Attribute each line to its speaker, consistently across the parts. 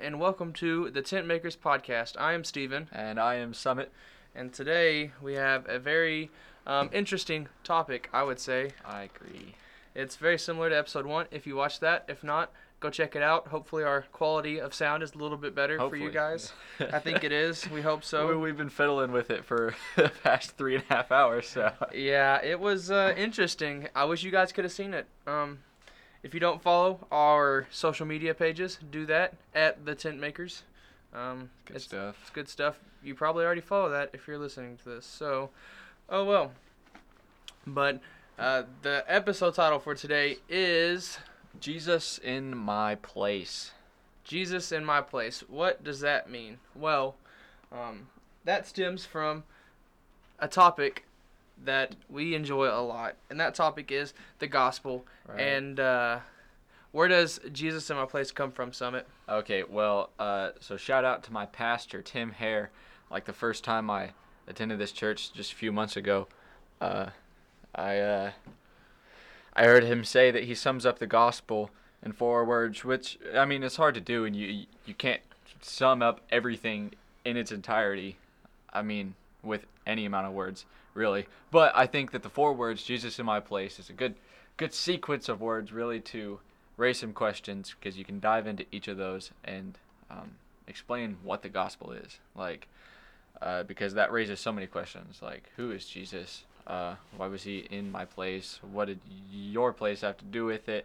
Speaker 1: and welcome to the Tent Makers Podcast. I am Steven,
Speaker 2: And I am Summit.
Speaker 1: and today we have a very um, interesting topic, I would say.
Speaker 2: I agree.
Speaker 1: It's very similar to episode one. If you watched that, if not, go check it out. Hopefully, our quality of sound is a little bit better for you guys. I think it is. We hope so.
Speaker 2: we've been fiddling with it for the past three and a half hours, so.
Speaker 1: Yeah, it was uh, interesting. I wish you guys could have seen it. Um, if you don't follow our social media pages, do that at the Tent Makers. Um,
Speaker 2: Good
Speaker 1: it's,
Speaker 2: stuff.
Speaker 1: It's good stuff. You probably already follow that if you're listening to this. So, oh well. But uh, the episode title for today is
Speaker 2: Jesus in my place.
Speaker 1: Jesus in My Place. What does that mean? Well, um, that stems from a topic that we enjoy a lot, and that topic is the gospel.
Speaker 2: Right.
Speaker 1: And uh, where does Jesus in My Place come from, Summit?
Speaker 2: Okay, well, uh, so shout out to my pastor, Tim Hare. Like the first time I attended this church just a few months ago, uh, I uh, I heard him say that he sums up the gospel in four words, which I mean it's hard to do, and you you can't sum up everything in its entirety. I mean, with any amount of words, really. But I think that the four words "Jesus in my place" is a good good sequence of words, really, to raise some questions because you can dive into each of those and um, explain what the gospel is. Like uh, because that raises so many questions like who is jesus? Uh, why was he in my place? What did your place have to do with it?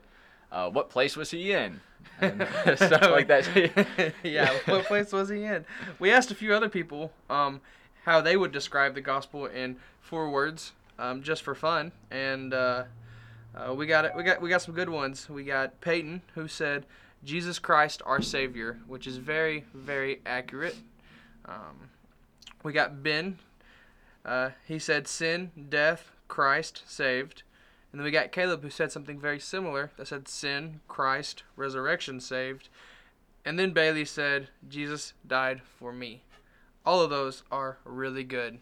Speaker 2: Uh, what place was he in? And stuff like that.
Speaker 1: Yeah, what place was he in? We asked a few other people um, how they would describe the gospel in four words, um, just for fun, and uh, uh, we got it. We got we got some good ones. We got Peyton who said Jesus Christ our Savior, which is very very accurate. Um, we got Ben. Uh, he said sin, death, Christ saved. And then we got Caleb who said something very similar that said sin, Christ, resurrection saved. And then Bailey said, Jesus died for me. All of those are really good.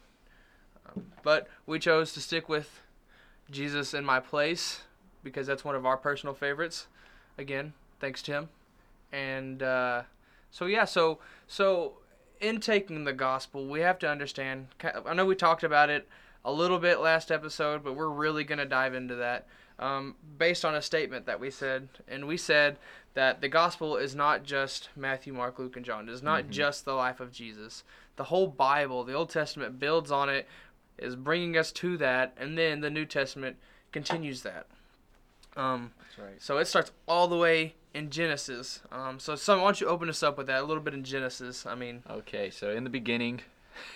Speaker 1: Um, but we chose to stick with Jesus in my place because that's one of our personal favorites. Again, thanks Tim. And uh, so yeah, so so in taking the gospel, we have to understand. I know we talked about it a little bit last episode, but we're really gonna dive into that um, based on a statement that we said, and we said that the gospel is not just Matthew, Mark, Luke, and John. It is not
Speaker 2: Mhm.
Speaker 1: just the life of Jesus. The whole Bible, the Old Testament builds on it, is bringing us to that, and then the New Testament continues that. Um,
Speaker 2: right
Speaker 1: so it starts all the way in Genesis. Um, so, some, why don't you open us up with that a little bit in Genesis? I mean,
Speaker 2: okay so in the beginning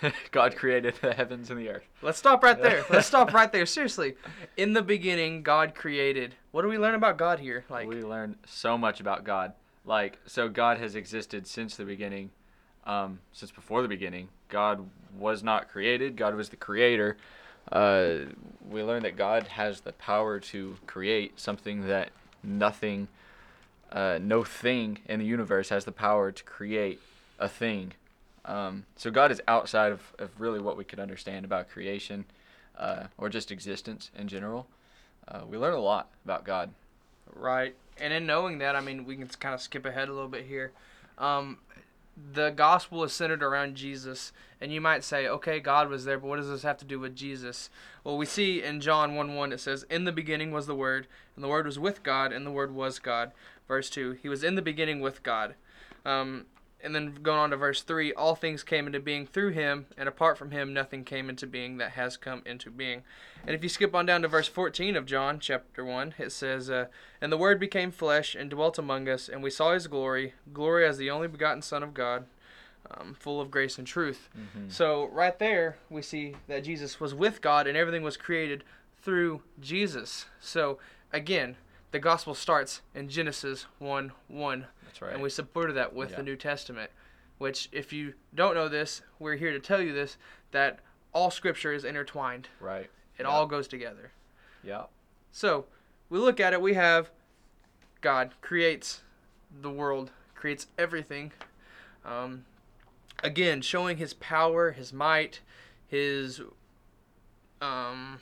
Speaker 2: god created the heavens and the earth
Speaker 1: let's stop right there. Let's stop right there. Seriously, in the beginning, God created. What do we learn about God here? Like,
Speaker 2: we learned so much about God. Like, so God has existed since the beginning, um, since before the beginning. God was not created. God was the creator. Uh, we learn that God has the power to create something that nothing, uh, no thing in the universe has the power to create a thing. Um, so God is outside of, of really what we could understand about creation, uh, or just existence in general. Uh, we learn a lot about God.
Speaker 1: Right. And in knowing that, I mean, we can kind of skip ahead a little bit here. Um, the gospel is centered around Jesus. And you might say, okay, God was there, but what does this have to do with Jesus? Well, we see in John 1 1, it says, In the beginning was the Word, and the Word was with God, and the Word was God. Verse 2, He was in the beginning with God. Um, and then going on to verse 3 all things came into being through him and apart from him nothing came into being that has come into being. And if you skip on down to verse 14 of john chapter 1 it says uh, and the word became flesh and dwelt among us and we saw his glory glory as the only begotten son of god um, full of grace and truth.
Speaker 2: Mm-hmm.
Speaker 1: so right there we see that jesus was with god and everything was created through jesus. So again the gospel starts in genesis 1 1
Speaker 2: That's right.
Speaker 1: and we supported that with
Speaker 2: Yeah.
Speaker 1: the New Testament. Which, if you don't know this, we're here to tell you this that all Scripture is intertwined.
Speaker 2: right.
Speaker 1: It
Speaker 2: Yeah.
Speaker 1: all goes together.
Speaker 2: Yeah.
Speaker 1: So, we look at it. We have God creates the world, creates everything. Um, again, showing His power, His might, His um,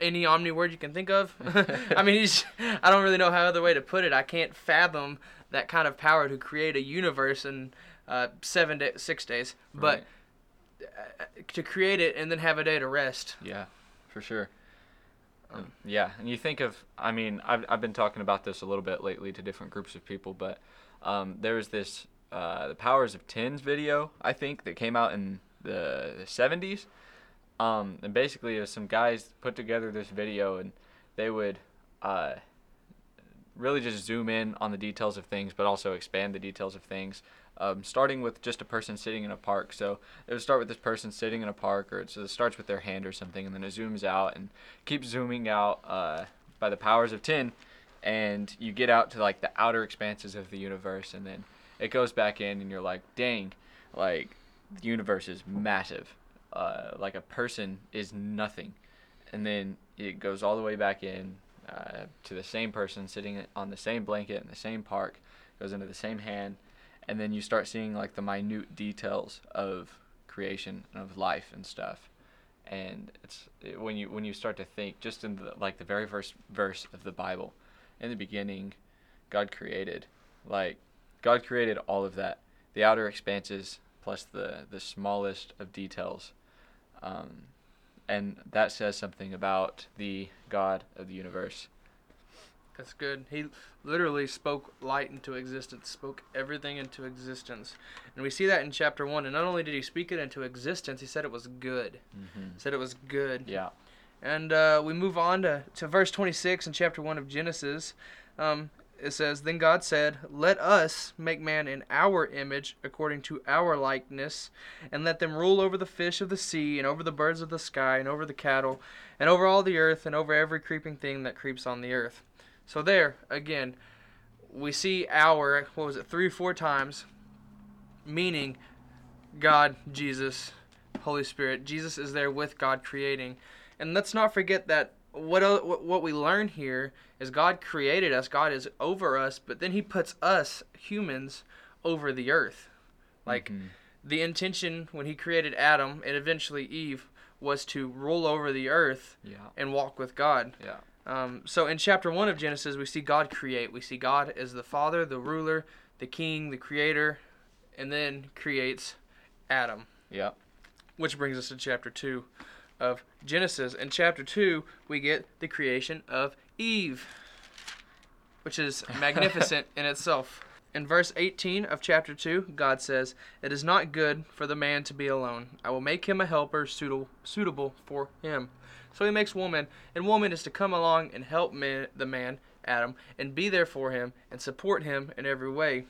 Speaker 1: any omni word you can think of. I mean, he's. I don't really know how other way to put it. I can't fathom that kind of power to create a universe in uh, seven day, six days, but
Speaker 2: Right.
Speaker 1: uh, to create it and then have a day to rest.
Speaker 2: Yeah, for sure.
Speaker 1: Um,
Speaker 2: yeah, and you think of, I mean, I've, I've been talking about this a little bit lately to different groups of people, but um, there was this, uh, the Powers of Tens video, I think, that came out in the 70s. Um, and basically, it was some guys put together this video, and they would uh, really just zoom in on the details of things, but also expand the details of things. Um, starting with just a person sitting in a park. So it would start with this person sitting in a park, or it starts with their hand or something, and then it zooms out and keeps zooming out uh, by the powers of 10, and you get out to like the outer expanses of the universe, and then it goes back in, and you're like, dang, like the universe is massive. Uh, like a person is nothing, and then it goes all the way back in uh, to the same person sitting on the same blanket in the same park, goes into the same hand, and then you start seeing like the minute details of creation and of life and stuff. And it's it, when you when you start to think just in the like the very first verse of the bible in the beginning god created like god created all of that. The outer expanses plus the the smallest of details um, and that says something about the god of the universe
Speaker 1: That's good. He literally spoke light into existence, spoke everything into existence. And we see that in chapter 1. And not only did he speak it into existence, he said it was good.
Speaker 2: mm-hmm.
Speaker 1: He said it was good.
Speaker 2: yeah
Speaker 1: And uh, we move on to, to verse 26 in chapter 1 of Genesis. Um, it says, Then God said, Let us make man in our image, according to our likeness, and let them rule over the fish of the sea, and over the birds of the sky, and over the cattle, and over all the earth, and over every creeping thing that creeps on the earth. So, there, again, we see our, what was it, three or four times, meaning God, Jesus, Holy Spirit. Jesus is there with God creating. And let's not forget that what what we learn here is God created us, God is over us, but then he puts us humans over the earth. Like
Speaker 2: Mhm.
Speaker 1: the intention when he created Adam and eventually Eve was to rule over the earth
Speaker 2: yeah
Speaker 1: and walk with God.
Speaker 2: yeah
Speaker 1: Um, so in chapter one of Genesis, we see God create. We see God as the Father, the ruler, the King, the Creator, and then creates Adam
Speaker 2: yeah
Speaker 1: which brings us to chapter 2 of Genesis. In chapter 2, we get the creation of Eve, which is magnificent in itself. In verse 18 of chapter 2, God says, It is not good for the man to be alone. I will make him a helper suitable, suitable for him. So he makes woman, and woman is to come along and help man, the man, Adam, and be there for him and support him in every way,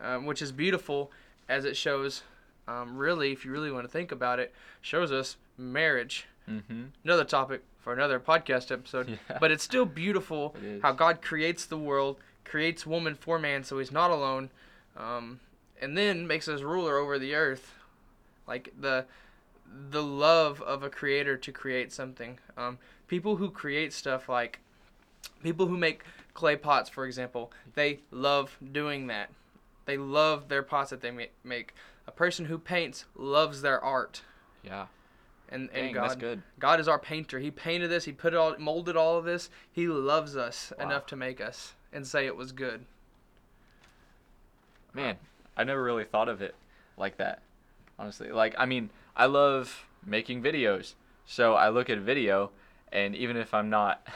Speaker 1: um, which is beautiful as it shows um, really, if you really want to think about it, shows us marriage.
Speaker 2: mm-hmm.
Speaker 1: Another topic for another podcast episode.
Speaker 2: Yeah.
Speaker 1: But it's still beautiful
Speaker 2: It
Speaker 1: how God creates the world, creates woman for man, so he's not alone, um, and then makes us ruler over the earth. Like the the love of a creator to create something. Um, people who create stuff like people who make clay pots, for example, they love doing that. They love their pots that they make. A person who paints loves their art,
Speaker 2: yeah
Speaker 1: and
Speaker 2: Dang,
Speaker 1: and God God is our painter. He painted this. He put it all, molded all of this. He loves us
Speaker 2: Wow.
Speaker 1: enough to make us and say it was good.
Speaker 2: Man, I never really thought of it like that. Honestly, like I mean, I love making videos. So I look at a video, and even if I'm not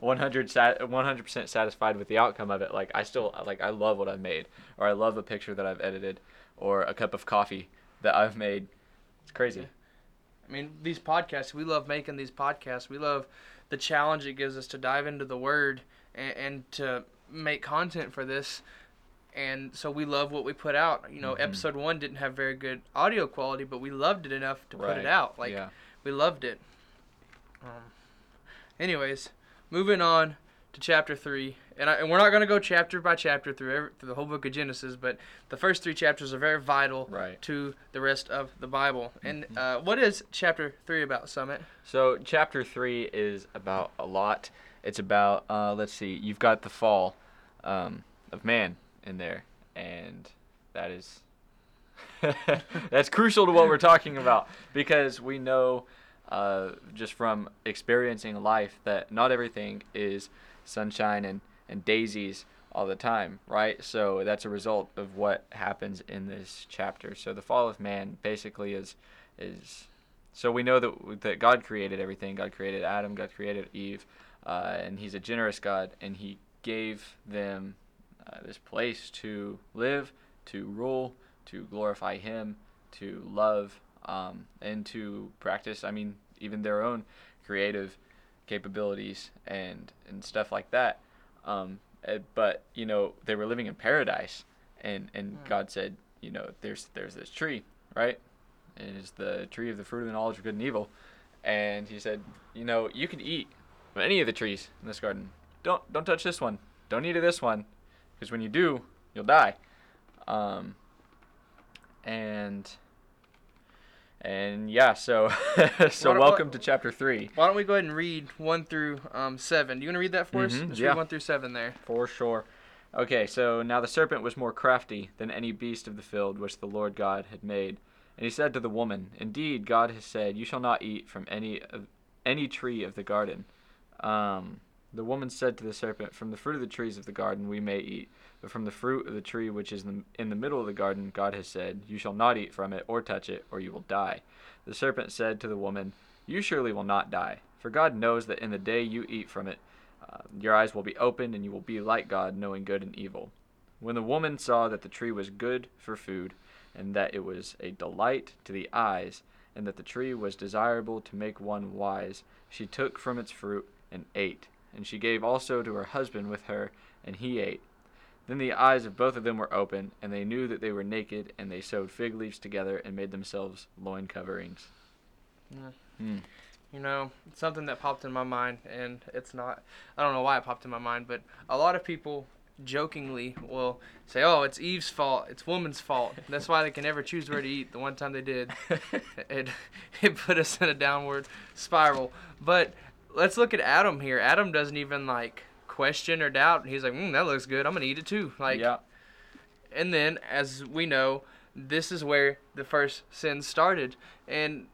Speaker 2: 100 sat 100% satisfied with the outcome of it, like I still like I love what I've made, or I love a picture that I've edited, or a cup of coffee that I've made. It's crazy.
Speaker 1: Yeah. I mean, these podcasts, we love making these podcasts. We love the challenge it gives us to dive into the Word and, and to make content for this. And so we love what we put out. You know,
Speaker 2: Mhm.
Speaker 1: episode one didn't have very good audio quality, but we loved it enough to put it out. Like,
Speaker 2: yeah.
Speaker 1: we loved it. Um, anyways, moving on to chapter three, and, I, and we're not going to go chapter by chapter through every, through the whole book of Genesis, but the first three chapters are very vital
Speaker 2: Right.
Speaker 1: to the rest of the Bible. And
Speaker 2: Mhm.
Speaker 1: uh, what is chapter three about, Summit?
Speaker 2: So chapter three is about a lot. It's about uh, let's see, you've got the fall um, of man in there, and that is that's crucial to what we're talking about because we know uh, just from experiencing life that not everything is sunshine and, and daisies all the time, right? So that's a result of what happens in this chapter. So the fall of man basically is is so we know that that God created everything. God created Adam. God created Eve, uh, and He's a generous God, and He gave them uh, this place to live, to rule, to glorify Him, to love, um, and to practice. I mean, even their own creative capabilities and and stuff like that. Um, uh, but you know they were living in paradise, and and
Speaker 1: Hmm.
Speaker 2: God said, you know, there's there's this tree, right? It is the tree of the fruit of the knowledge of good and evil, and He said, you know, you can eat of any of the trees in this garden. Don't don't touch this one. Don't eat of this one, because when you do, you'll die. Um, and and yeah, so so welcome to chapter three.
Speaker 1: Why don't we go ahead and read one through um, seven? Do you want to read that for us?
Speaker 2: Mhm,
Speaker 1: Let's
Speaker 2: yeah.
Speaker 1: read one through seven there.
Speaker 2: For sure. Okay, so now the serpent was more crafty than any beast of the field which the Lord God had made. And he said to the woman, Indeed, God has said, You shall not eat from any of any tree of the garden. Um, the woman said to the serpent, From the fruit of the trees of the garden we may eat, but from the fruit of the tree which is in the, middle of the garden, God has said, You shall not eat from it or touch it, or you will die. The serpent said to the woman, You surely will not die, for God knows that in the day you eat from it, uh, your eyes will be opened, and you will be like God, knowing good and evil. When the woman saw that the tree was good for food, and that it was a delight to the eyes, and that the tree was desirable to make one wise, she took from its fruit and ate. And she gave also to her husband with her, and he ate. Then the eyes of both of them were open, and they knew that they were naked, and they sewed fig leaves together and made themselves loin coverings. Hmm.
Speaker 1: You know, something that popped in my mind, and it's not, I don't know why it popped in my mind, but a lot of people jokingly will say, oh, it's Eve's fault, it's woman's fault. That's why they can never choose where to eat. The one time they did, it, it put us in a downward spiral. But let's look at Adam here. Adam doesn't even, like, question or doubt. He's like, mm, that looks good. I'm going to eat it too. Like,
Speaker 2: yeah.
Speaker 1: and then, as we know, this is where the first sin started. And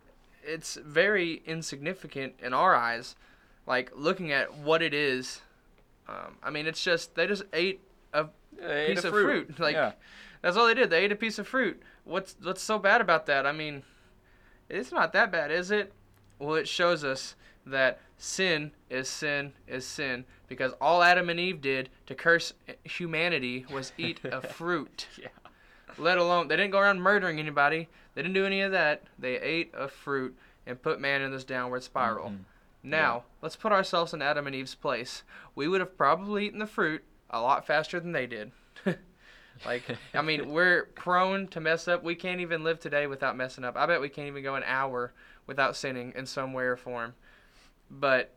Speaker 1: it's very insignificant in our eyes, like looking at what it is. Um, I mean, it's just, they just ate a
Speaker 2: They ate
Speaker 1: piece
Speaker 2: a
Speaker 1: of fruit. Like,
Speaker 2: yeah.
Speaker 1: that's all they did. They ate a piece of fruit. What's, what's so bad about that? I mean, it's not that bad, is it? Well, it shows us that sin is sin is sin because all Adam and Eve did to curse humanity was eat a fruit
Speaker 2: Yeah.
Speaker 1: let alone they didn't go around murdering anybody. They didn't do any of that. They ate a fruit and put man in this downward spiral.
Speaker 2: Mhm.
Speaker 1: Now, let's put ourselves in Adam and Eve's place. We would have probably eaten the fruit a lot faster than they did. like, I mean, we're prone to mess up. We can't even live today without messing up. I bet we can't even go an hour without sinning in some way or form. But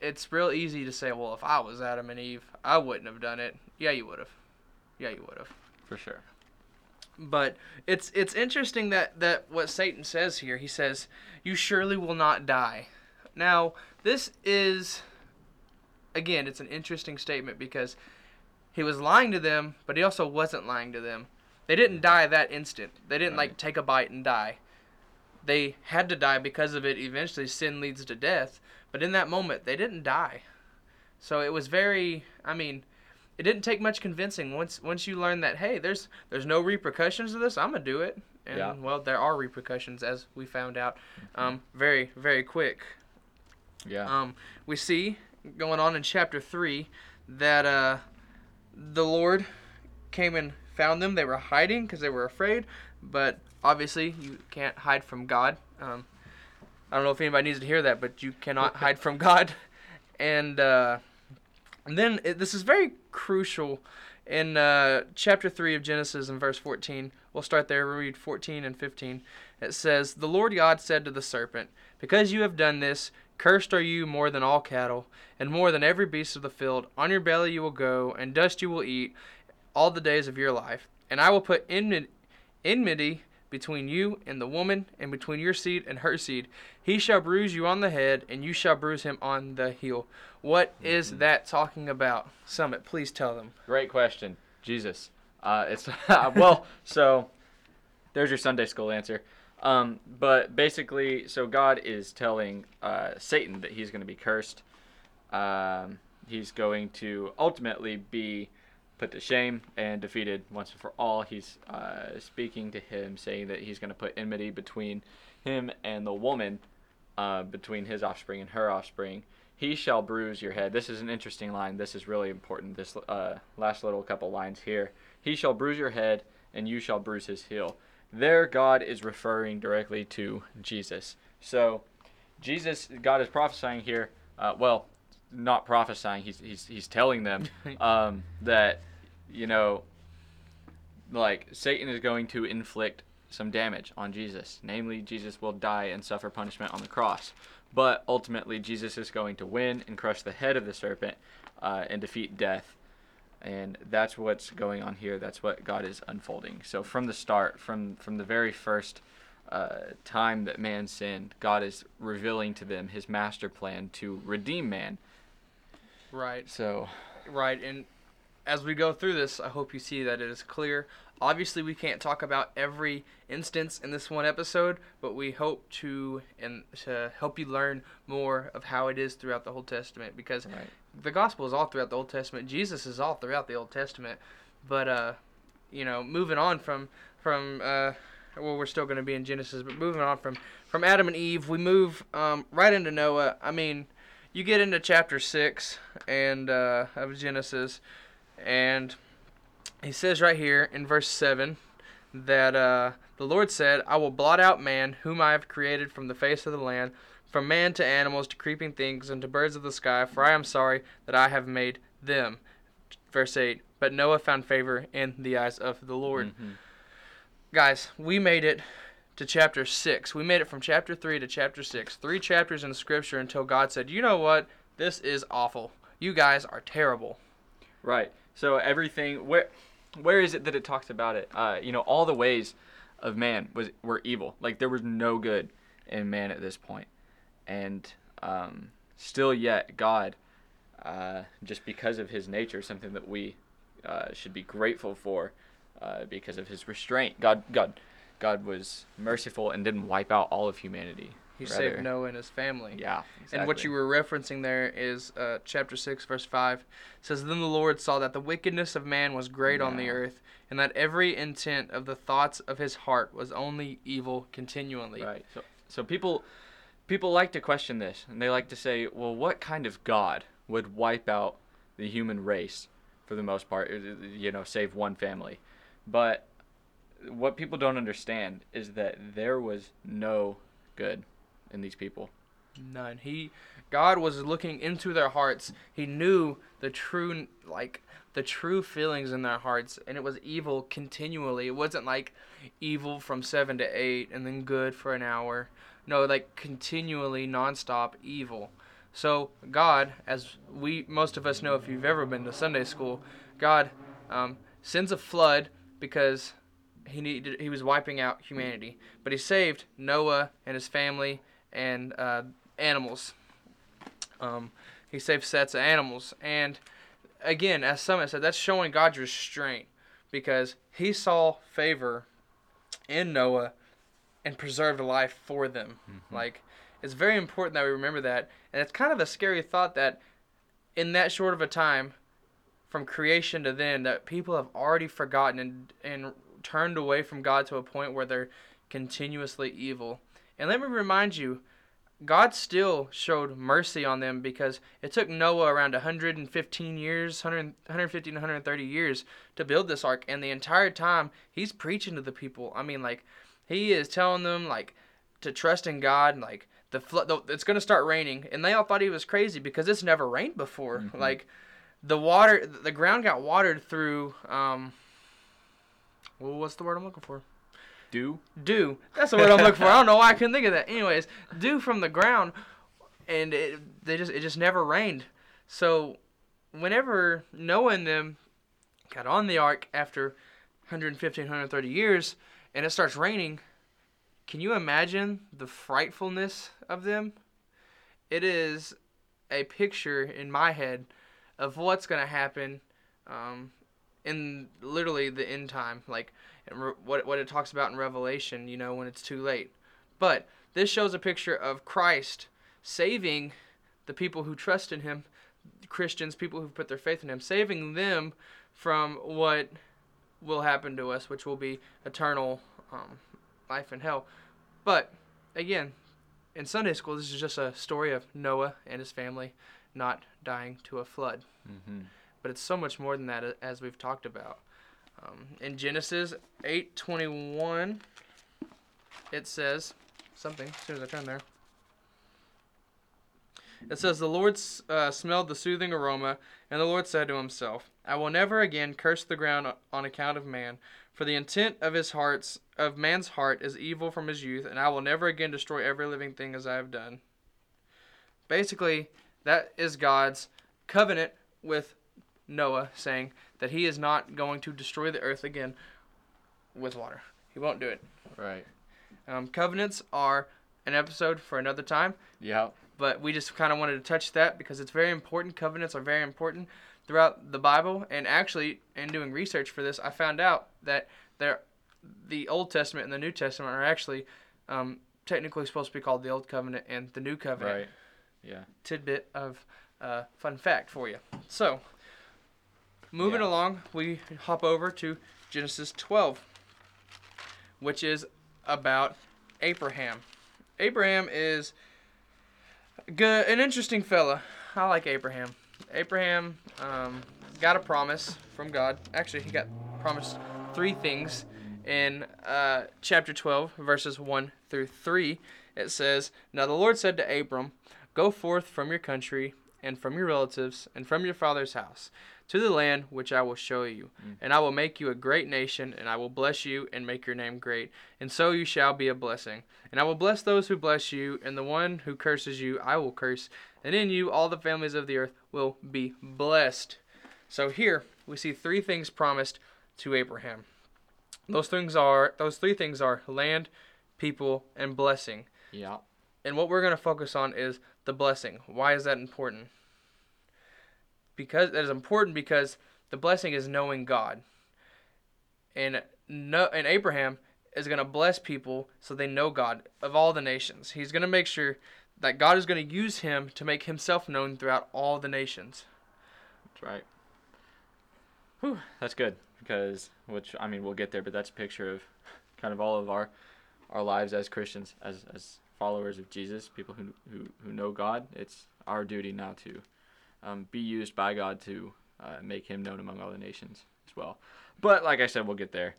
Speaker 1: it's real easy to say, well, if I was Adam and Eve, I wouldn't have done it. Yeah, you would have. Yeah, you would have
Speaker 2: for sure.
Speaker 1: but it's it's interesting that that what Satan says here. He says, "You surely will not die." Now, this is again, it's an interesting statement because he was lying to them, but he also wasn't lying to them. They didn't die that instant. They didn't like take a bite and die. They had to die because of it. Eventually, sin leads to death. But in that moment, they didn't die. So it was very. I mean, it didn't take much convincing. Once once you learn that, hey, there's there's no repercussions to this, I'm gonna do it. And
Speaker 2: Yeah.
Speaker 1: well, there are repercussions, as we found out, um, very very quick.
Speaker 2: Yeah.
Speaker 1: Um, we see going on in chapter three that uh, the Lord came and found them. They were hiding because they were afraid, but obviously you can't hide from God. Um, I don't know if anybody needs to hear that, but you cannot hide from God. And, uh, and then it, this is very crucial in uh, chapter 3 of Genesis in verse 14. We'll start there. We'll read 14 and 15. It says, The Lord God said to the serpent, Because you have done this, cursed are you more than all cattle, and more than every beast of the field. On your belly you will go, and dust you will eat all the days of your life. And I will put enmi- enmity between you and the woman, and between your seed and her seed. He shall bruise you on the head, and you shall bruise him on the heel. What is that talking about? Summit, please tell them.
Speaker 2: Great question, Jesus. Uh, it's well, so there's your Sunday school answer. Um, but basically, so God is telling uh, Satan that he's going to be cursed. Um, he's going to ultimately be put to shame and defeated once and for all. He's uh, speaking to him, saying that he's going to put enmity between him and the woman, uh, between his offspring and her offspring. He shall bruise your head. This is an interesting line. This is really important. This uh, last little couple lines here. He shall bruise your head, and you shall bruise his heel. There, God is referring directly to Jesus. So, Jesus, God is prophesying here. Uh, well, not prophesying. He's he's he's telling them um, that you know, like Satan is going to inflict some damage on Jesus. Namely, Jesus will die and suffer punishment on the cross. But ultimately, Jesus is going to win and crush the head of the serpent uh, and defeat death. And that's what's going on here. That's what God is unfolding. So from the start, from from the very first uh, time that man sinned, God is revealing to them His master plan to redeem man.
Speaker 1: Right.
Speaker 2: So
Speaker 1: Right, and as we go through this, I hope you see that it is clear. Obviously, we can't talk about every instance in this one episode, but we hope to and to help you learn more of how it is throughout the Old Testament because
Speaker 2: right.
Speaker 1: the gospel is all throughout the Old Testament. Jesus is all throughout the Old Testament. But uh, you know, moving on from from uh, well, we're still going to be in Genesis, but moving on from from Adam and Eve, we move um, right into Noah. I mean, you get into chapter six and uh, of Genesis, and he says right here in verse seven that uh, the Lord said, "I will blot out man, whom I have created from the face of the land." From man to animals to creeping things and to birds of the sky, for I am sorry that I have made them. Verse 8 But Noah found favor in the eyes of the Lord.
Speaker 2: Mhm.
Speaker 1: Guys, we made it to chapter 6. We made it from chapter 3 to chapter 6. Three chapters in scripture until God said, You know what? This is awful. You guys are terrible.
Speaker 2: Right. So everything where where is it that it talks about it? Uh, you know, all the ways of man was were evil. Like there was no good in man at this point, and um, still yet God, uh, just because of His nature, something that we uh, should be grateful for, uh, because of His restraint. God, God, God was merciful and didn't wipe out all of humanity.
Speaker 1: He
Speaker 2: Rather-
Speaker 1: saved Noah and his family.
Speaker 2: Yeah. Exactly.
Speaker 1: And what you were referencing there is uh, chapter 6, verse 5. It says, Then the Lord saw that the wickedness of man was great on the earth, and that every intent of the thoughts of his heart was only evil continually.
Speaker 2: Right. So so people people like to question this and they like to say, well, what kind of god would wipe out the human race for the most part, you know, save one family? But what people don't understand is that there was no good in these people.
Speaker 1: None. He, God was looking into their hearts. He knew the true, like, the true feelings in their hearts, and it was evil continually. It wasn't like evil from 7 to 8 and then good for an hour. No, like, continually, nonstop evil. So, God, as we, most of us know if you've ever been to Sunday school, God um, sends a flood because he needed he was wiping out humanity. But he saved noah and his family and uh, animals. Um, he saved sets of animals. And again as summit said that's showing god's restraint because he saw favor in noah and preserved life for them. Like it's very important that we remember that. And it's kind of a scary thought that in that short of a time from creation to then that people have already forgotten and, and turned away from God to a point where they're continuously evil. And let me remind you, God still showed mercy on them because it took Noah around 115 years, 100, 150 to 130 years to build this ark. And the entire time, he's preaching to the people. I mean, like, he is telling them, like, to trust in God. Like, the flood, it's going to start raining. And they all thought he was crazy because it's never rained before.
Speaker 2: Mhm.
Speaker 1: Like, the water, the ground got watered through, um, well, what's the word I'm looking for?
Speaker 2: Do
Speaker 1: dew. That's the word I'm looking for. I don't know why I couldn't think of that. Anyways, dew from the ground, and it they just it just never rained. So, whenever Noah and them got on the ark after 115, 130 years, and it starts raining, can you imagine the frightfulness of them? It is a picture in my head of what's gonna happen um, in literally the end time. Like what what it talks about in Revelation. You know when it's too late, but this shows a picture of Christ saving the people who trust in Him, Christians, people who put their faith in Him, saving them from what will happen to us, which will be eternal um, life in hell. But again, in Sunday school, this is just a story of Noah and his family not dying to a flood.
Speaker 2: Mm-hmm.
Speaker 1: But it's so much more than that, as we've talked about. Um, in Genesis 8:21, it says something. As soon as I turn there, it says, "The Lord uh, smelled the soothing aroma, and the Lord said to himself, I will never again curse the ground on account of man, for the intent of his hearts of man's heart is evil from his youth, and I will never again destroy every living thing as I have done." Basically, that is God's covenant with Noah, saying that he is not going to destroy the earth again with water. He won't do it.
Speaker 2: Right.
Speaker 1: Um, covenants are an episode for another time
Speaker 2: Yeah.
Speaker 1: but we just kind of wanted to touch that because it's very important. Covenants are very important throughout the Bible, and actually, in doing research for this, I found out that there, the Old Testament and the New Testament are actually um, technically supposed to be called the Old Covenant and the New Covenant.
Speaker 2: Right. Yeah.
Speaker 1: Tidbit of uh, fun fact for you. So, moving
Speaker 2: Yeah.
Speaker 1: along, we hop over to Genesis 12, which is about Abraham. Abraham is good, an interesting fella. I like Abraham. Abraham um, got a promise from God. Actually, he got promised three things in uh, chapter 12, verses 1 through 3. It says, Now the Lord said to Abram, Go forth from your country and from your relatives and from your father's house to the land which I will show you. Mm. And I will make you a great nation, and I will bless you and make your name great. And so you shall be a blessing. And I will bless those who bless you, and the one who curses you I will curse. And in you all the families of the earth will be blessed. So here we see three things promised to Abraham. Those things are those three things are land, people, and blessing.
Speaker 2: Yeah.
Speaker 1: And what we're going to focus on is the blessing. Why is that important? Because that is important because the blessing is knowing God. And no and Abraham is going to bless people so they know God of all the nations. He's going to make sure that God is going to use him to make himself known throughout all the nations.
Speaker 2: That's right. Whew, that's good because which I mean we'll get there, but that's a picture of kind of all of our our lives as Christians, as as followers of Jesus, people who who, who know God. It's our duty now to um, be used by God to uh, make Him known among all the nations as well. But like I said, we'll get there.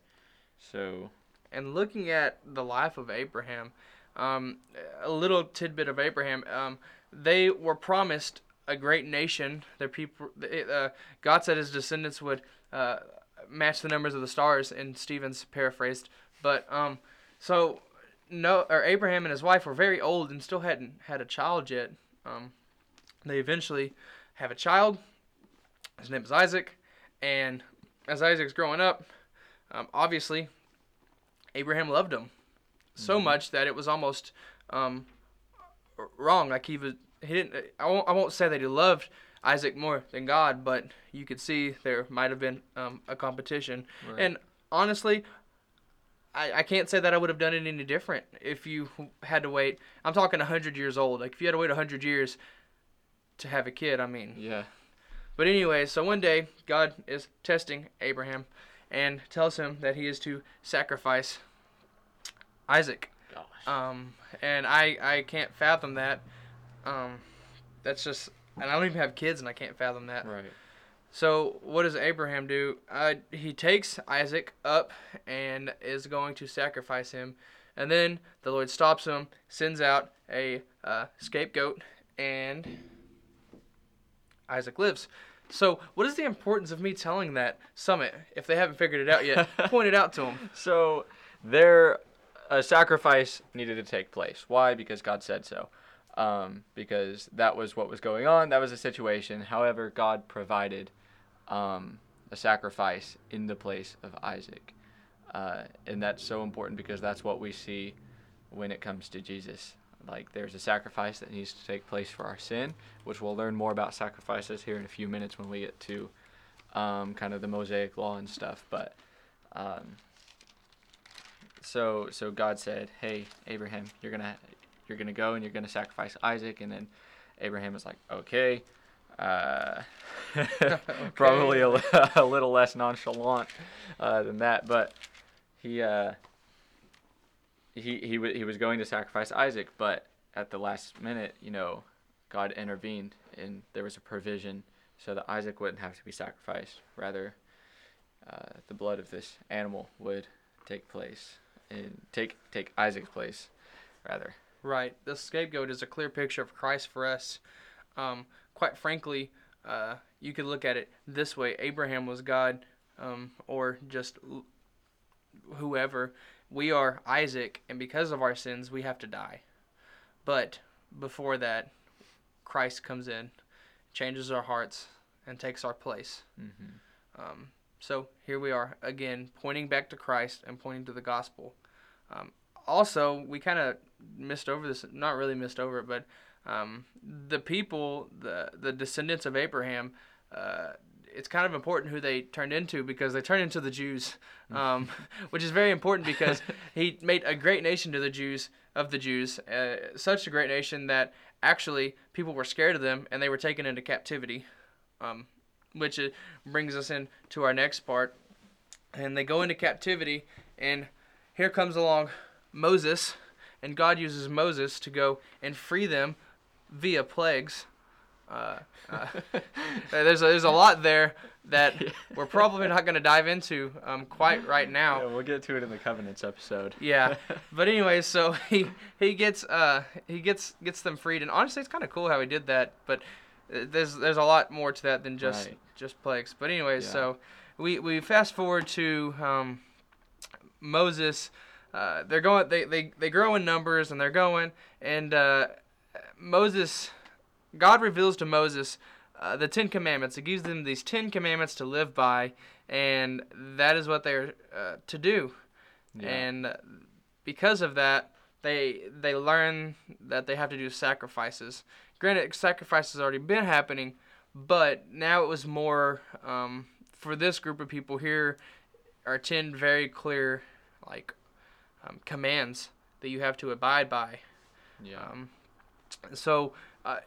Speaker 2: So
Speaker 1: and looking at the life of Abraham, um, a little tidbit of Abraham, um, they were promised a great nation. Their people, uh, God said his descendants would uh, match the numbers of the stars. In Stevens paraphrased, but um, so no, or Abraham and his wife were very old and still hadn't had a child yet. Um, they eventually have a child. His name is Isaac, and as Isaac's growing up, um, obviously Abraham loved him so
Speaker 2: Mhm.
Speaker 1: much that it was almost um, wrong. Like he was, he didn't. I won't. I won't say that he loved Isaac more than God, but you could see there might have been um, a competition.
Speaker 2: Right.
Speaker 1: And honestly, I, I can't say that I would have done it any different if you had to wait. I'm talking 100 years old. Like if you had to wait 100 years to have a kid, I mean.
Speaker 2: yeah,
Speaker 1: But anyway, so one day God is testing Abraham and tells him that he is to sacrifice Isaac.
Speaker 2: gosh,
Speaker 1: Um, and I I can't fathom that. Um, that's just and I don't even have kids and I can't fathom that.
Speaker 2: right.
Speaker 1: So what does Abraham do? Uh, he takes Isaac up and is going to sacrifice him, and then the Lord stops him, sends out a uh, scapegoat, and Isaac lives. So what is the importance of me telling that summit if they haven't figured it out yet? Point it out to them.
Speaker 2: So there, a sacrifice needed to take place. Why? Because God said so. Um, because that was what was going on. That was the situation. However, God provided um, a sacrifice in the place of Isaac, uh, and that's so important because that's what we see when it comes to Jesus. Like there's a sacrifice that needs to take place for our sin, which we'll learn more about sacrifices here in a few minutes when we get to um, kind of the Mosaic law and stuff. But um, so so God said, "Hey, Abraham, you're gonna you're gonna go and you're gonna sacrifice Isaac," and then Abraham is like, "Okay." Uh, probably a, a little less nonchalant uh, than that, but he uh, he he wa he was going to sacrifice Isaac, but at the last minute, you know, God intervened and there was a provision so that Isaac wouldn't have to be sacrificed. Rather, uh, the blood of this animal would take place and take take Isaac's place, rather.
Speaker 1: Right. The scapegoat is a clear picture of Christ for us. Um, quite frankly, uh, you could look at it this way: Abraham was God, um, or just l- whoever. We are Isaac, and because of our sins, we have to die. But before that, Christ comes in, changes our hearts, and takes our place.
Speaker 2: Mm-hmm.
Speaker 1: Um, so here we are again, pointing back to Christ and pointing to the gospel. Um, also, we kind of missed over this, not really missed over it, but um, the people, the the descendants of Abraham, uh, it's kind of important who they turned into because they turned into the Jews, um, which is very important because he made a great nation to the Jews of the Jews, uh, such a great nation that actually people were scared of them and they were taken into captivity. Um, which uh, brings us in to our next part. And they go into captivity, and here comes along Moses, and God uses Moses to go and free them via plagues. Uh, uh, there's a, there's a lot there that we're probably not going to dive into um, quite right now.
Speaker 2: Yeah, we'll get to it in the covenants episode.
Speaker 1: Yeah, but anyway, so he he gets uh he gets gets them freed, and honestly, it's kind of cool how he did that. But uh, there's there's a lot more to that than just
Speaker 2: Right.
Speaker 1: just plagues. But anyways,
Speaker 2: Yeah.
Speaker 1: so we we fast forward to um, Moses. Uh, they're going they, they they grow in numbers and they're going and uh, Moses God reveals to Moses uh, the Ten Commandments. He gives them these Ten Commandments to live by, and that is what they're uh, to do
Speaker 2: Yeah.
Speaker 1: and because of that they they learn that they have to do sacrifices granted sacrifices already been happening but now it was more um, for this group of people here are 10 very clear like um, commands that you have to abide by
Speaker 2: yeah.
Speaker 1: um, so, uh,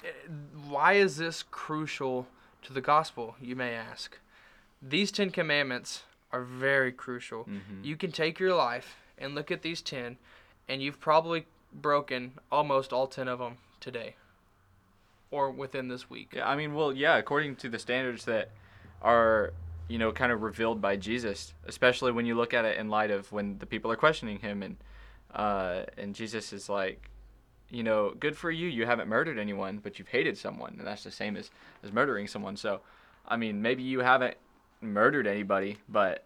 Speaker 1: why is this crucial to the gospel, you may ask? These Ten Commandments are very crucial.
Speaker 2: Mhm.
Speaker 1: You can take your life and look at these 10, and you've probably broken almost all 10 of them today or within this week.
Speaker 2: Yeah, I mean, well, yeah, according to the standards that are, you know, kind of revealed by Jesus, especially when you look at it in light of when the people are questioning him and uh, and Jesus is like, you know, good for you, you haven't murdered anyone, but you've hated someone, and that's the same as as murdering someone. So, I mean, maybe you haven't murdered anybody, but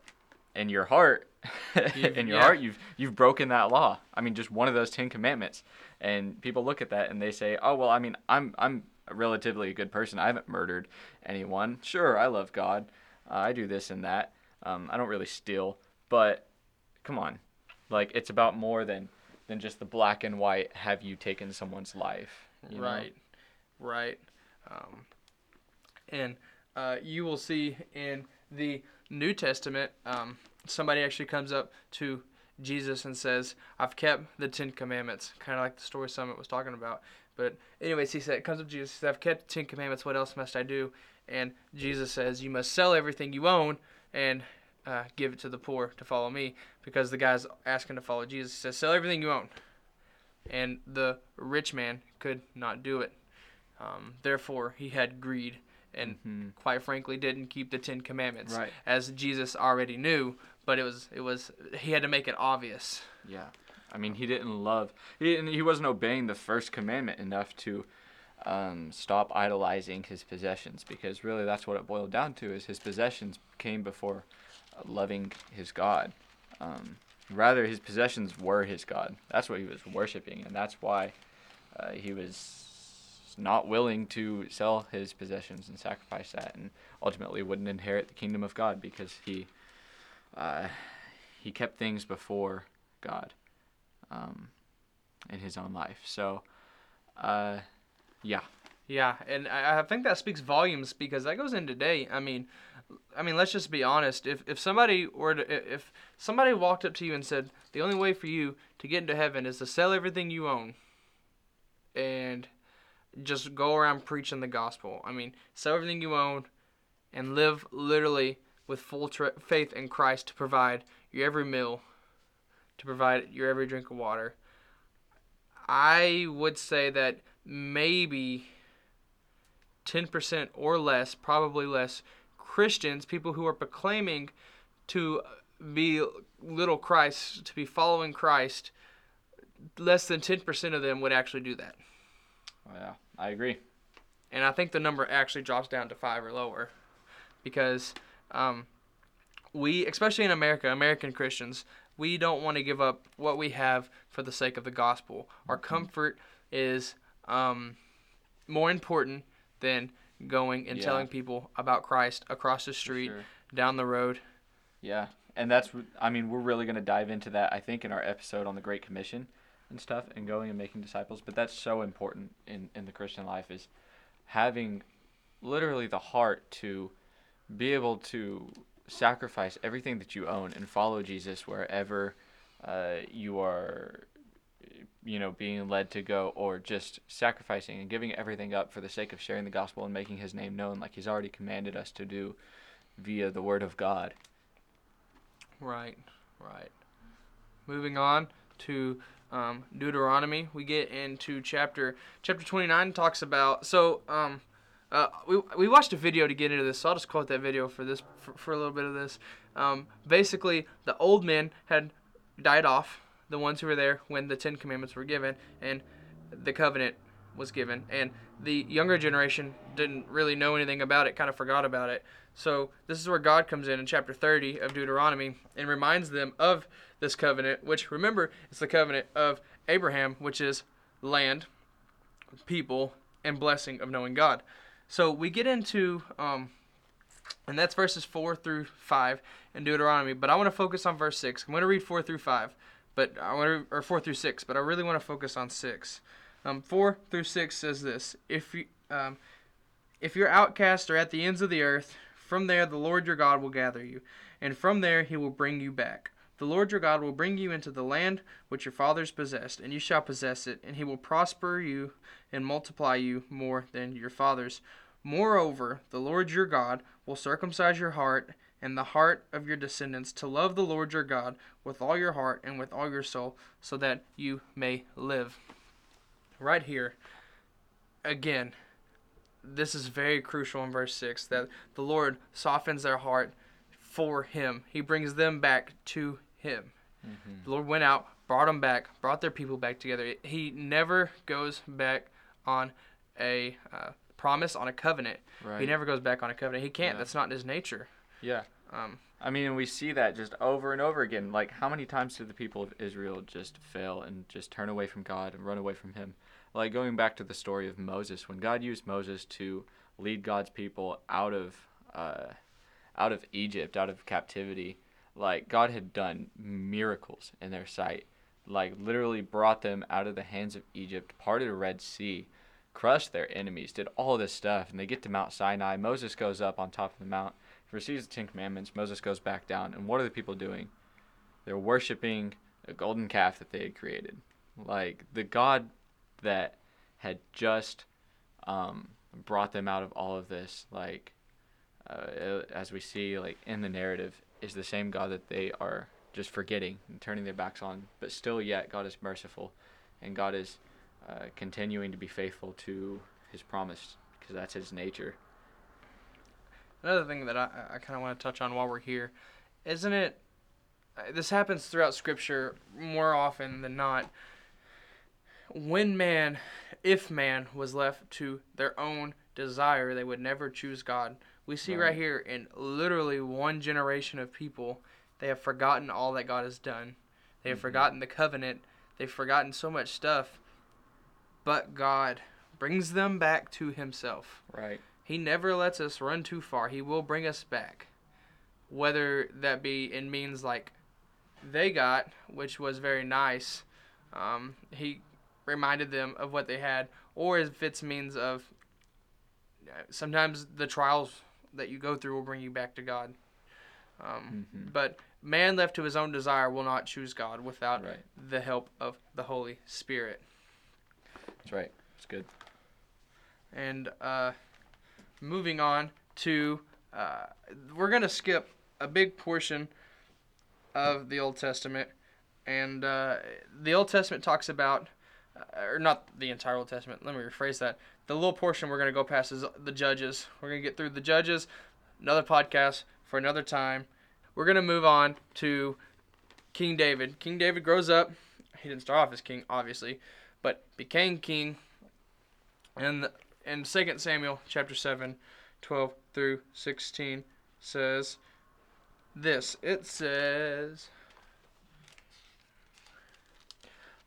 Speaker 2: in your heart, in your
Speaker 1: yeah.
Speaker 2: heart, you've you've broken that law. I mean, just one of those Ten Commandments, and people look at that and they say, oh well, I mean, I'm I'm a relatively a good person. I haven't murdered anyone. Sure, I love God. Uh, I do this and that. Um, I don't really steal, but come on, like it's about more than than just the black and white. Have you taken someone's life? you know?
Speaker 1: Right, right. Um, and uh, you will see in the New Testament, um, somebody actually comes up to Jesus and says, "I've kept the Ten Commandments," kind of like the story Summit was talking about. But anyways, he said, comes up to Jesus, says, "I've kept the Ten Commandments. What else must I do?" And Jesus says, "You must sell everything you own and uh, give it to the poor to follow me." Because the guy's asking to follow Jesus. He says, "Sell everything you own." and the rich man could not do it. Um, therefore, he had greed and,
Speaker 2: Mhm.
Speaker 1: quite frankly, didn't keep the Ten Commandments,
Speaker 2: Right.
Speaker 1: as Jesus already knew. But it was it was he had to make it obvious.
Speaker 2: Yeah. I mean, he didn't love. He didn't, he wasn't obeying the first commandment enough to um, stop idolizing his possessions, because really that's what it boiled down to: is his possessions came before loving his God. Um, rather, his possessions were his God. That's what he was worshiping, and that's why uh, he was not willing to sell his possessions and sacrifice that, and ultimately wouldn't inherit the kingdom of God because he uh, he kept things before God um, in his own life. So, uh, yeah,
Speaker 1: Yeah, and I, I think that speaks volumes because that goes in today. I mean, I mean, let's just be honest. If if somebody were to, if somebody walked up to you and said the only way for you to get into heaven is to sell everything you own and just go around preaching the gospel. I mean, sell everything you own and live literally with full faith in Christ to provide your every meal, to provide your every drink of water. I would say that maybe 10% or less, probably less, Christians, people who are proclaiming to be little Christ, to be following Christ, less than 10% of them would actually do that.
Speaker 2: Yeah, I agree.
Speaker 1: And I think the number actually drops down to five or lower because um, we, especially in America, American Christians, we don't want to give up what we have for the sake of the gospel. Our comfort is um, more important than going and
Speaker 2: Yeah.
Speaker 1: telling people about Christ across the street,
Speaker 2: sure.
Speaker 1: down the road.
Speaker 2: Yeah, and that's, I mean we're really gonna dive into that I think in our episode on the Great Commission and stuff and going and making disciples. But that's so important in in the Christian life is having literally the heart to be able to sacrifice everything that you own and follow Jesus wherever uh, you are you know being led to go or just sacrificing and giving everything up for the sake of sharing the gospel and making his name known like he's already commanded us to do via the word of God.
Speaker 1: Right, right. Moving on to um, Deuteronomy, we get into chapter chapter 29 talks about so um, uh, we, we watched a video to get into this, so I'll just quote that video for this for, for a little bit of this. Um, basically, the old men had died off, the ones who were there when the Ten Commandments were given, and the covenant was given, and the younger generation didn't really know anything about it, kind of forgot about it. So this is where God comes in in chapter 30 of Deuteronomy and reminds them of this covenant, which remember it's the covenant of Abraham, which is land, people, and blessing of knowing God. So we get into, um, and that's verses four through five in Deuteronomy. But I want to focus on verse six. I'm going to read four through five, but I want to, or four through six. But I really want to focus on six. Um, four through six says this: If you, um, if your outcasts are at the ends of the earth, from there the Lord your God will gather you, and from there he will bring you back. The Lord your God will bring you into the land which your fathers possessed, and you shall possess it, and he will prosper you and multiply you more than your fathers. Moreover, the Lord your God will circumcise your heart and the heart of your descendants to love the Lord your God with all your heart and with all your soul, so that you may live. Right here, again, this is very crucial in verse 6 that the Lord softens their heart for Him. He brings them back to Him. The Lord went out, brought them back, brought their people back together. He never goes back on a uh, promise, on a covenant.
Speaker 2: Right.
Speaker 1: He never goes back on a covenant. He can't.
Speaker 2: Yeah.
Speaker 1: That's not his nature.
Speaker 2: Yeah.
Speaker 1: Um,
Speaker 2: I mean, we see that just over and over again. Like, how many times did the people of Israel just fail and just turn away from God and run away from Him? Like, going back to the story of Moses, when God used Moses to lead God's people out of, uh, out of Egypt, out of captivity, like God had done miracles in their sight, like literally brought them out of the hands of Egypt, parted a Red Sea, crushed their enemies, did all this stuff, and they get to Mount Sinai. Moses goes up on top of the mount receives the Ten Commandments. Moses goes back down, and what are the people doing? They're worshiping a golden calf that they had created, like the God that had just um, brought them out of all of this. Like uh, as we see, like in the narrative, is the same God that they are just forgetting and turning their backs on. But still, yet God is merciful, and God is uh, continuing to be faithful to His promise because that's His nature.
Speaker 1: Another thing that I, I kind of want to touch on while we're here, isn't it? uh, This happens throughout Scripture more often than not. When man, if man was left to their own desire, they would never choose God. We see right,
Speaker 2: Right.
Speaker 1: here in literally one generation of people, they have forgotten all that God has done. They have
Speaker 2: Mhm.
Speaker 1: forgotten the covenant. They've forgotten so much stuff. But God brings them back to Himself.
Speaker 2: Right.
Speaker 1: He never lets us run too far. He will bring us back. Whether that be in means like they got, which was very nice, um, he reminded them of what they had, or if it's means of uh, sometimes the trials that you go through will bring you back to God. Um,
Speaker 2: Mhm.
Speaker 1: But man left to his own desire will not choose God without
Speaker 2: Right.
Speaker 1: the help of the Holy Spirit.
Speaker 2: That's right. It's good.
Speaker 1: And uh, moving on to, uh, we're going to skip a big portion of the Old Testament. And uh, the Old Testament talks about, uh, or not the entire Old Testament, let me rephrase that. The little portion we're going to go past is the Judges. We're going to get through the Judges, another podcast for another time. We're going to move on to King David. King David grows up. He didn't start off as king, obviously, but became king. And in 2 Samuel chapter 7, 12 through 16 says this. It says,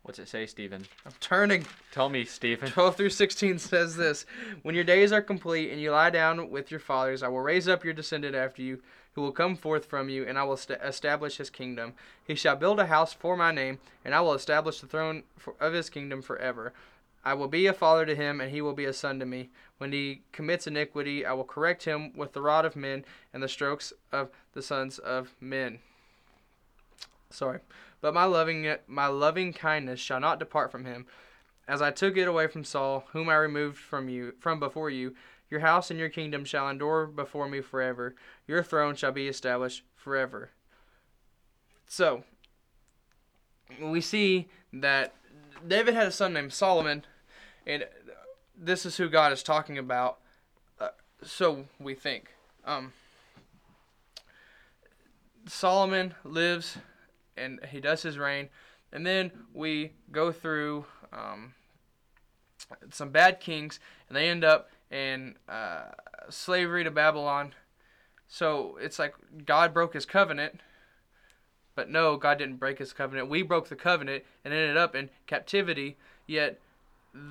Speaker 2: What's it say, Stephen?
Speaker 1: I'm turning.
Speaker 2: Tell me, Stephen.
Speaker 1: 12 through 16 says this When your days are complete and you lie down with your fathers, I will raise up your descendant after you, who will come forth from you, and I will st- establish his kingdom. He shall build a house for my name, and I will establish the throne for- of his kingdom forever. I will be a father to him, and he will be a son to me. When he commits iniquity, I will correct him with the rod of men and the strokes of the sons of men. Sorry, but my loving my loving kindness shall not depart from him, as I took it away from Saul, whom I removed from you from before you. Your house and your kingdom shall endure before me forever. Your throne shall be established forever. So, we see that David had a son named Solomon, and this is who God is talking about. Uh, so we think. Um, Solomon lives and he does his reign, and then we go through um, some bad kings, and they end up in uh, slavery to Babylon. So it's like God broke his covenant, but no, God didn't break his covenant. We broke the covenant and ended up in captivity. Yet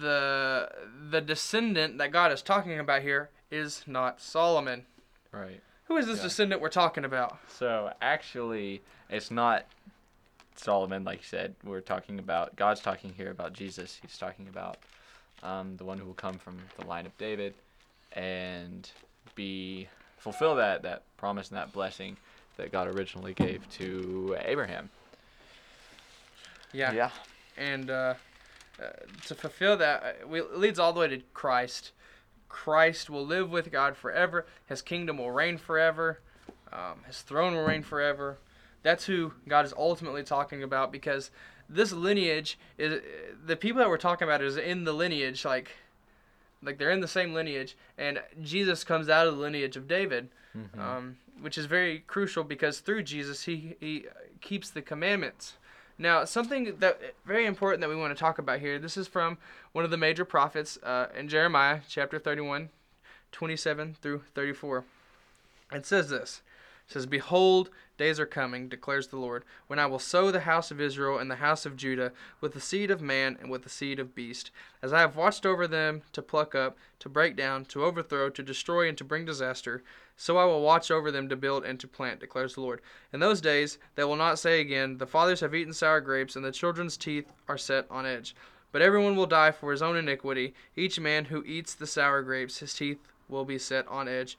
Speaker 1: the the descendant that God is talking about here is not Solomon.
Speaker 2: Right.
Speaker 1: Who is this
Speaker 2: Yeah.
Speaker 1: descendant we're talking about?
Speaker 2: So actually, it's not Solomon, like you said. We're talking about God's talking here about Jesus. He's talking about um, the one who will come from the line of David and be fulfill that that promise and that blessing that God originally gave to Abraham.
Speaker 1: Yeah. Yeah. And uh, uh, to fulfill that, uh, we, it leads all the way to Christ. Christ will live with God forever. His kingdom will reign forever. Um, his throne will reign forever. That's who God is ultimately talking about because this lineage is the people that we're talking about is in the lineage like like they're in the same lineage and Jesus comes out of the lineage of David
Speaker 2: Mhm.
Speaker 1: um, which is very crucial because through Jesus he he keeps the commandments. Now, something that very important that we want to talk about here. This is from one of the major prophets uh, in Jeremiah chapter 31, 27 through 34. It says this. Says, Behold, days are coming, declares the Lord, when I will sow the house of Israel and the house of Judah with the seed of man and with the seed of beast, as I have watched over them to pluck up, to break down, to overthrow, to destroy, and to bring disaster. So I will watch over them to build and to plant, declares the Lord. In those days they will not say again, The fathers have eaten sour grapes, and the children's teeth are set on edge. But everyone will die for his own iniquity. Each man who eats the sour grapes, his teeth will be set on edge.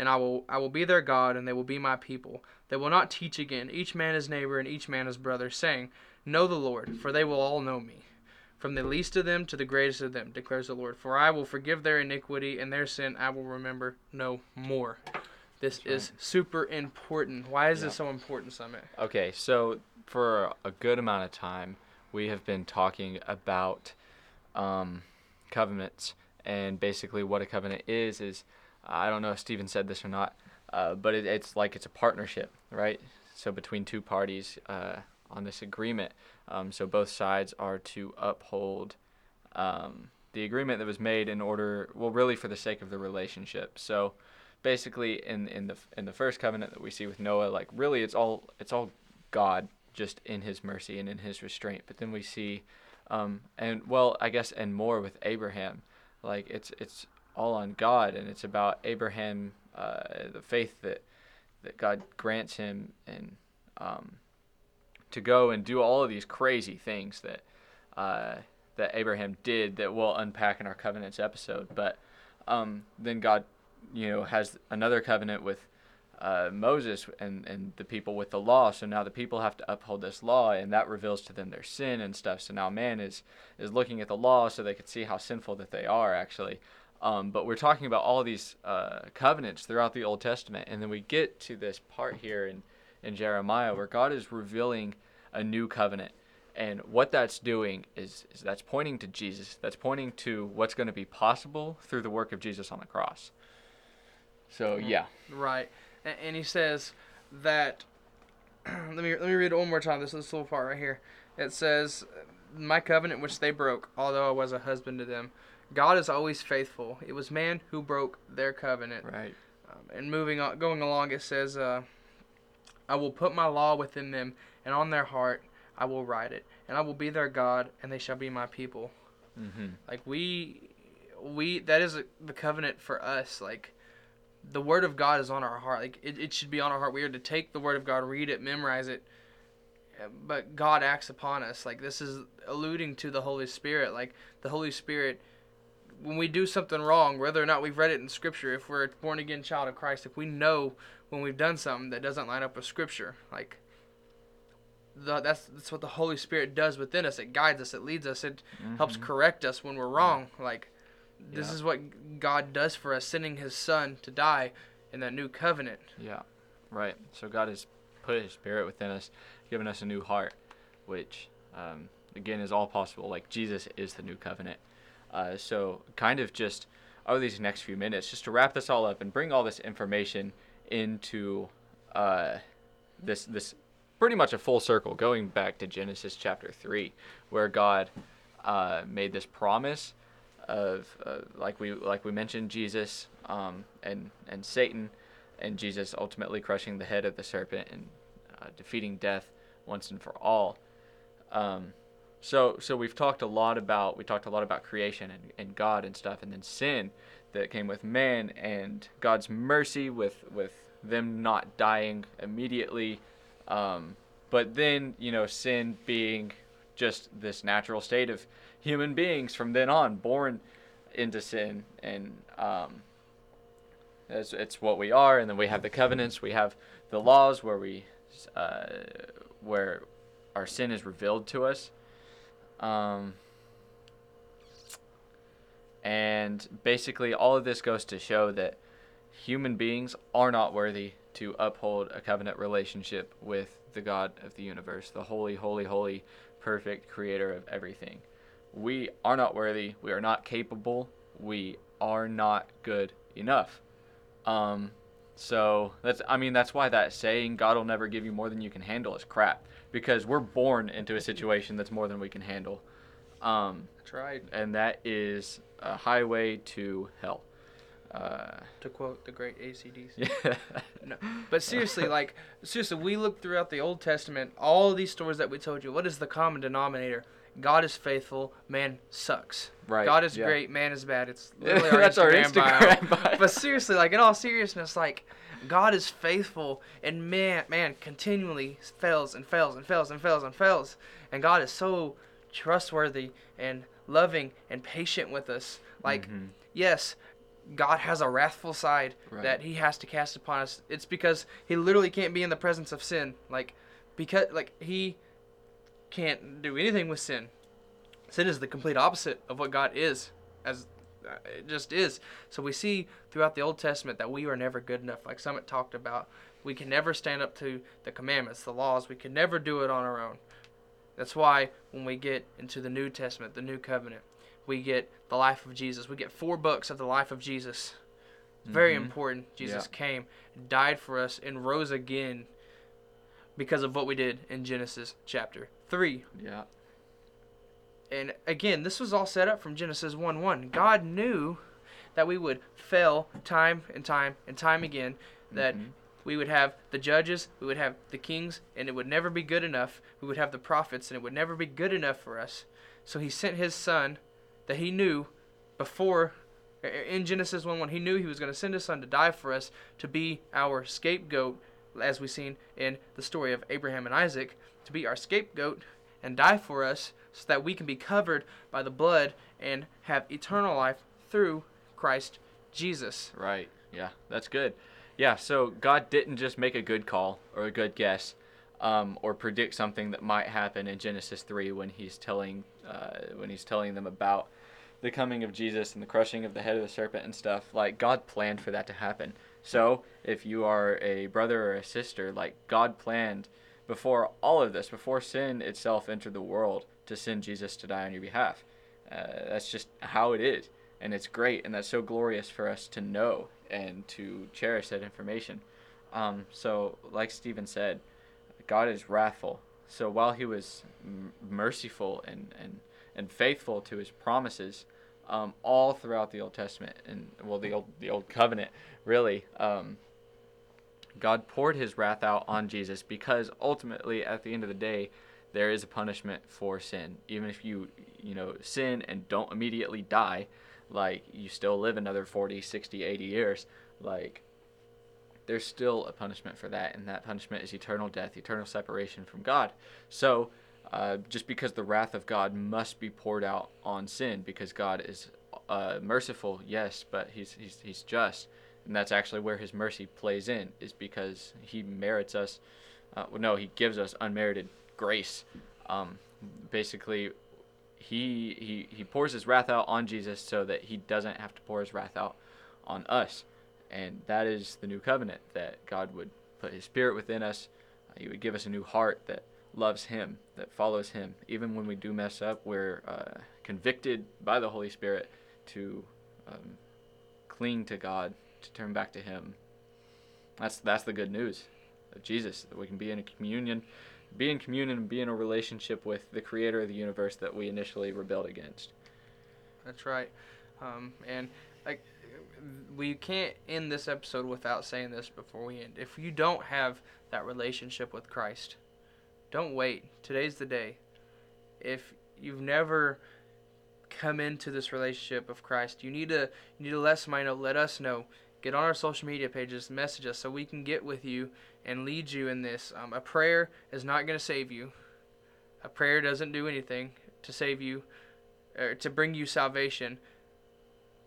Speaker 1: and I will I will be their God, and they will be my people. They will not teach again, each man his neighbor and each man his brother, saying, Know the Lord, for they will all know me. From the least of them to the greatest of them, declares the Lord. For I will forgive their iniquity, and their sin I will remember no more. This
Speaker 2: That's right.
Speaker 1: is super important. Why is
Speaker 2: Yeah.
Speaker 1: this so important, Summit?
Speaker 2: Okay, so for a good amount of time, we have been talking about um, covenants, and basically what a covenant is is I don't know if Steven said this or not, uh, but it, it's like it's a partnership, right? So between two parties uh, on this agreement, um, so both sides are to uphold um, the agreement that was made in order, well, really for the sake of the relationship. So basically in in the in the first covenant that we see with Noah, like really it's all it's all God just in His mercy and in His restraint. But then we see, um, and well, I guess and more with Abraham, like it's it's all on God and it's about Abraham, uh, the faith that that God grants him and um, to go and do all of these crazy things that uh, that Abraham did that we'll unpack in our covenants episode. But um, then God, you know, has another covenant with uh, Moses and, and the people with the law. So now the people have to uphold this law, and that reveals to them their sin and stuff. So now man is is looking at the law so they could see how sinful that they are actually. Um, but we're talking about all these uh, covenants throughout the Old Testament, and then we get to this part here in in Jeremiah where God is revealing a new covenant. And what that's doing is, is that's pointing to Jesus. That's pointing to what's going to be possible through the work of Jesus on the cross. So
Speaker 1: Mm-hmm.
Speaker 2: yeah,
Speaker 1: Right, and, and he says that. let me let me read it one more time. This this little part right here. It says, "My covenant which they broke, although I was a husband to them." God is always faithful. It was man who broke their covenant.
Speaker 2: right.
Speaker 1: Um, and moving on, going along, it says, uh, "I will put my law within them, and on their heart I will write it, and I will be their God, and they shall be my people."
Speaker 2: Mm-hmm.
Speaker 1: Like we, we that is the covenant for us. Like the word of God is on our heart. Like it, it should be on our heart. We are to take the word of God, read it, memorize it. But God acts upon us. Like this is alluding to the Holy Spirit. Like the Holy Spirit, when we do something wrong, whether or not we've read it in Scripture, if we're a born again child of Christ, if we know when we've done something that doesn't line up with Scripture, like the, that's that's what the Holy Spirit does within us. It guides us. It leads us. It helps correct us when we're wrong. Like this
Speaker 2: Yeah.
Speaker 1: is what God does for us, sending His Son to die in that new covenant.
Speaker 2: Yeah, right. So God has put His Spirit within us, given us a new heart, which um, again is all possible. Like Jesus is the new covenant. Uh, so kind of just over these next few minutes, just to wrap this all up and bring all this information into uh, this this pretty much a full circle, going back to Genesis chapter three, where God uh, made this promise of like we like we mentioned Jesus um, and and Satan and Jesus ultimately crushing the head of the serpent and uh, defeating death once and for all. Um, so so we've talked a lot about we talked a lot about creation and, and God and stuff and then sin that came with man and God's mercy with with them not dying immediately. Um, but then you know sin being just this natural state of human beings from then on born into sin. And um, it's, it's what we are. And then we have the covenants we have the laws where we uh, where our sin is revealed to us um, and basically all of this goes to show that human beings are not worthy to uphold a covenant relationship with the God of the universe, the holy, holy, holy, perfect creator of everything. We are not worthy. We are not capable. We are not good enough. Um, so that's I mean that's why that saying God will never give you more than you can handle is crap because we're born into a situation that's more than we can handle. Um,
Speaker 1: That's right.
Speaker 2: and that is a highway to hell. Uh,
Speaker 1: To quote the great ACDC.
Speaker 2: yeah.
Speaker 1: No, but seriously, like seriously, we look throughout the Old Testament, all these stories that we told you. What is the common denominator? God is faithful, man sucks.
Speaker 2: Right,
Speaker 1: God is
Speaker 2: yeah.
Speaker 1: great, man is bad. It's literally our
Speaker 2: That's our
Speaker 1: Instagram,
Speaker 2: Instagram
Speaker 1: bio.
Speaker 2: bio.
Speaker 1: But seriously, like in all seriousness, like God is faithful, and man, man continually fails and fails and fails and fails and fails, and God is so trustworthy and loving and patient with us. Like,
Speaker 2: Mhm.
Speaker 1: yes, God has a wrathful side
Speaker 2: Right.
Speaker 1: that He has to cast upon us. It's because He literally can't be in the presence of sin. Like, because like He can't do anything with sin. Sin is the complete opposite of what God is, as uh, it just is. So we see throughout the Old Testament that we are never good enough. Like Summit talked about, we can never stand up to the commandments, the laws. We can never do it on our own. That's why when we get into the New Testament, the New Covenant, we get the life of Jesus. We get four books of the life of Jesus. It's very
Speaker 2: Mhm.
Speaker 1: important. Jesus
Speaker 2: Yeah.
Speaker 1: came, died for us, and rose again because of what we did in Genesis chapter 3.
Speaker 2: Yeah.
Speaker 1: And again, this was all set up from Genesis 1 1. God knew that we would fail time and time and time again, that
Speaker 2: Mhm.
Speaker 1: we would have the judges, we would have the kings, and it would never be good enough. We would have the prophets, and it would never be good enough for us. So he sent his son that he knew before in Genesis 1 1, he knew he was going to send his son to die for us to be our scapegoat, as we've seen in the story of Abraham and Isaac, to be our scapegoat and die for us so that we can be covered by the blood and have eternal life through Christ Jesus.
Speaker 2: Right. Yeah, that's good. Yeah, so God didn't just make a good call or a good guess um, or predict something that might happen in Genesis 3 when he's telling uh, when he's telling them about the coming of Jesus and the crushing of the head of the serpent and stuff. Like God planned for that to happen. So, if you are a brother or a sister, like God planned before all of this, before sin itself entered the world, to send Jesus to die on your behalf. Uh, that's just how it is and it's great and that's so glorious for us to know and to cherish that information um, so like stephen said god is wrathful so while he was m- merciful and, and, and faithful to his promises um, all throughout the old testament and well the old the old covenant really um, god poured his wrath out on jesus because ultimately at the end of the day there is a punishment for sin. Even if you you know sin and don't immediately die like you still live another 40 60 80 years like there's still a punishment for that and that punishment is eternal death eternal separation from god. So uh, just because the wrath of god must be poured out on sin because god is uh, merciful yes but he's, he's he's just and that's actually where his mercy plays in is because he merits us uh, no he gives us unmerited grace um, basically he, he he pours his wrath out on Jesus so that he doesn't have to pour his wrath out on us. And that is the new covenant that God would put his spirit within us. Uh, he would give us a new heart that loves him, that follows him. Even when we do mess up, we're uh, convicted by the Holy Spirit to um, cling to God, to turn back to him. That's that's the good news of Jesus that we can be in a communion be in communion and be in a relationship with the creator of the universe that we initially rebelled against.
Speaker 1: That's right. Um, and like we can't end this episode without saying this before we end. If you don't have that relationship with Christ, don't wait. Today's the day. If you've never come into this relationship of Christ, you need to you need to let know, let us know. Get on our social media pages, message us so we can get with you and lead you in this. Um, a prayer is not going to save you. A prayer doesn't do anything to save you or to bring you salvation.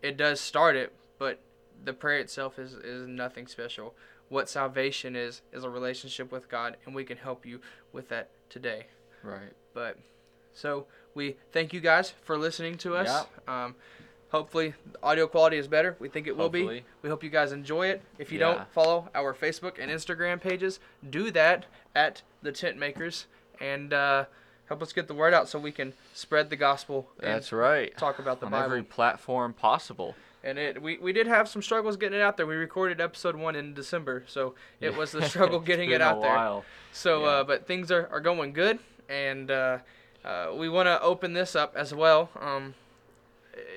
Speaker 1: It does start it, but the prayer itself is, is nothing special. What salvation is is a relationship with God, and we can help you with that today.
Speaker 2: Right.
Speaker 1: But so we thank you guys for listening to us. Um, hopefully, the audio quality is better. We think it will be. We hope you guys enjoy it. If you
Speaker 2: Yeah.
Speaker 1: don't follow our Facebook and Instagram pages, do that at the Tent Makers and uh, help us get the word out so we can spread the gospel. and
Speaker 2: That's right.
Speaker 1: Talk about the Bible
Speaker 2: on
Speaker 1: Bible.
Speaker 2: every platform possible.
Speaker 1: And it we, we did have some struggles getting it out there. We recorded episode one in December, so it was the struggle getting it out
Speaker 2: a
Speaker 1: there.
Speaker 2: while.
Speaker 1: So,
Speaker 2: Yeah.
Speaker 1: uh, but things are, are going good, and uh, uh, we want to open this up as well. Um,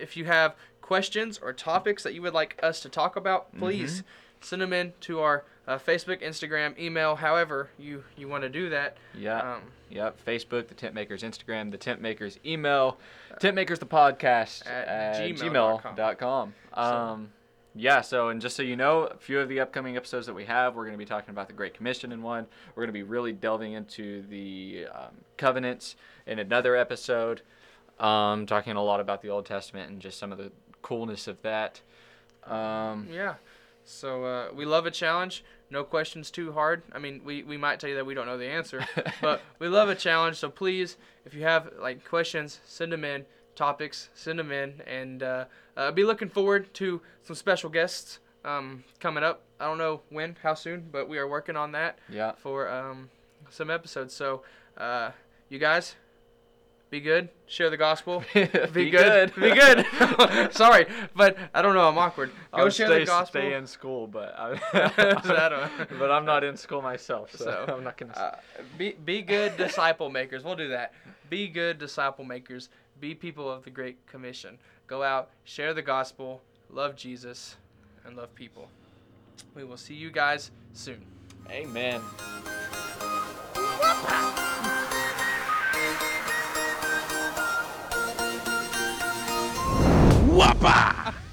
Speaker 1: if you have questions or topics that you would like us to talk about,
Speaker 2: Mm-hmm.
Speaker 1: please send them in to our uh, Facebook, Instagram, email, however you, you want to do that.
Speaker 2: Yeah.
Speaker 1: Um,
Speaker 2: Yep, Facebook, the Tent Makers Instagram, the Tent Makers email, Tent Makers the podcast
Speaker 1: At
Speaker 2: at,
Speaker 1: gmail.com.
Speaker 2: gmail.com. Um, yeah, so and just so you know, a few of the upcoming episodes that we have, we're going to be talking about the Great Commission in one. We're going to be really delving into the um, covenants in another episode, um, talking a lot about the Old Testament and just some of the coolness of that. Um,
Speaker 1: yeah. So uh, we love a challenge. No questions too hard. I mean, we, we might tell you that we don't know the answer, but we love a challenge. So please, if you have like questions, send them in. Topics, send them in, and uh, uh, be looking forward to some special guests um, coming up. I don't know when, how soon, but we are working on that
Speaker 2: yeah.
Speaker 1: for um, some episodes. So uh, you guys, be good. Share the gospel.
Speaker 2: Be
Speaker 1: Be, good. Be good. Sorry, but I don't know. I'm awkward. Go
Speaker 2: I'll
Speaker 1: share
Speaker 2: stay,
Speaker 1: the gospel.
Speaker 2: stay in school, but I,
Speaker 1: So I don't-
Speaker 2: but I'm not in school myself, so,
Speaker 1: So,
Speaker 2: I'm not gonna.
Speaker 1: Uh, be be good disciple makers. We'll do that. Be good disciple makers. Be people of the Great Commission. Go out, share the gospel. love Jesus, and love people. We will see you guys soon.
Speaker 2: Amen.
Speaker 3: Uapa!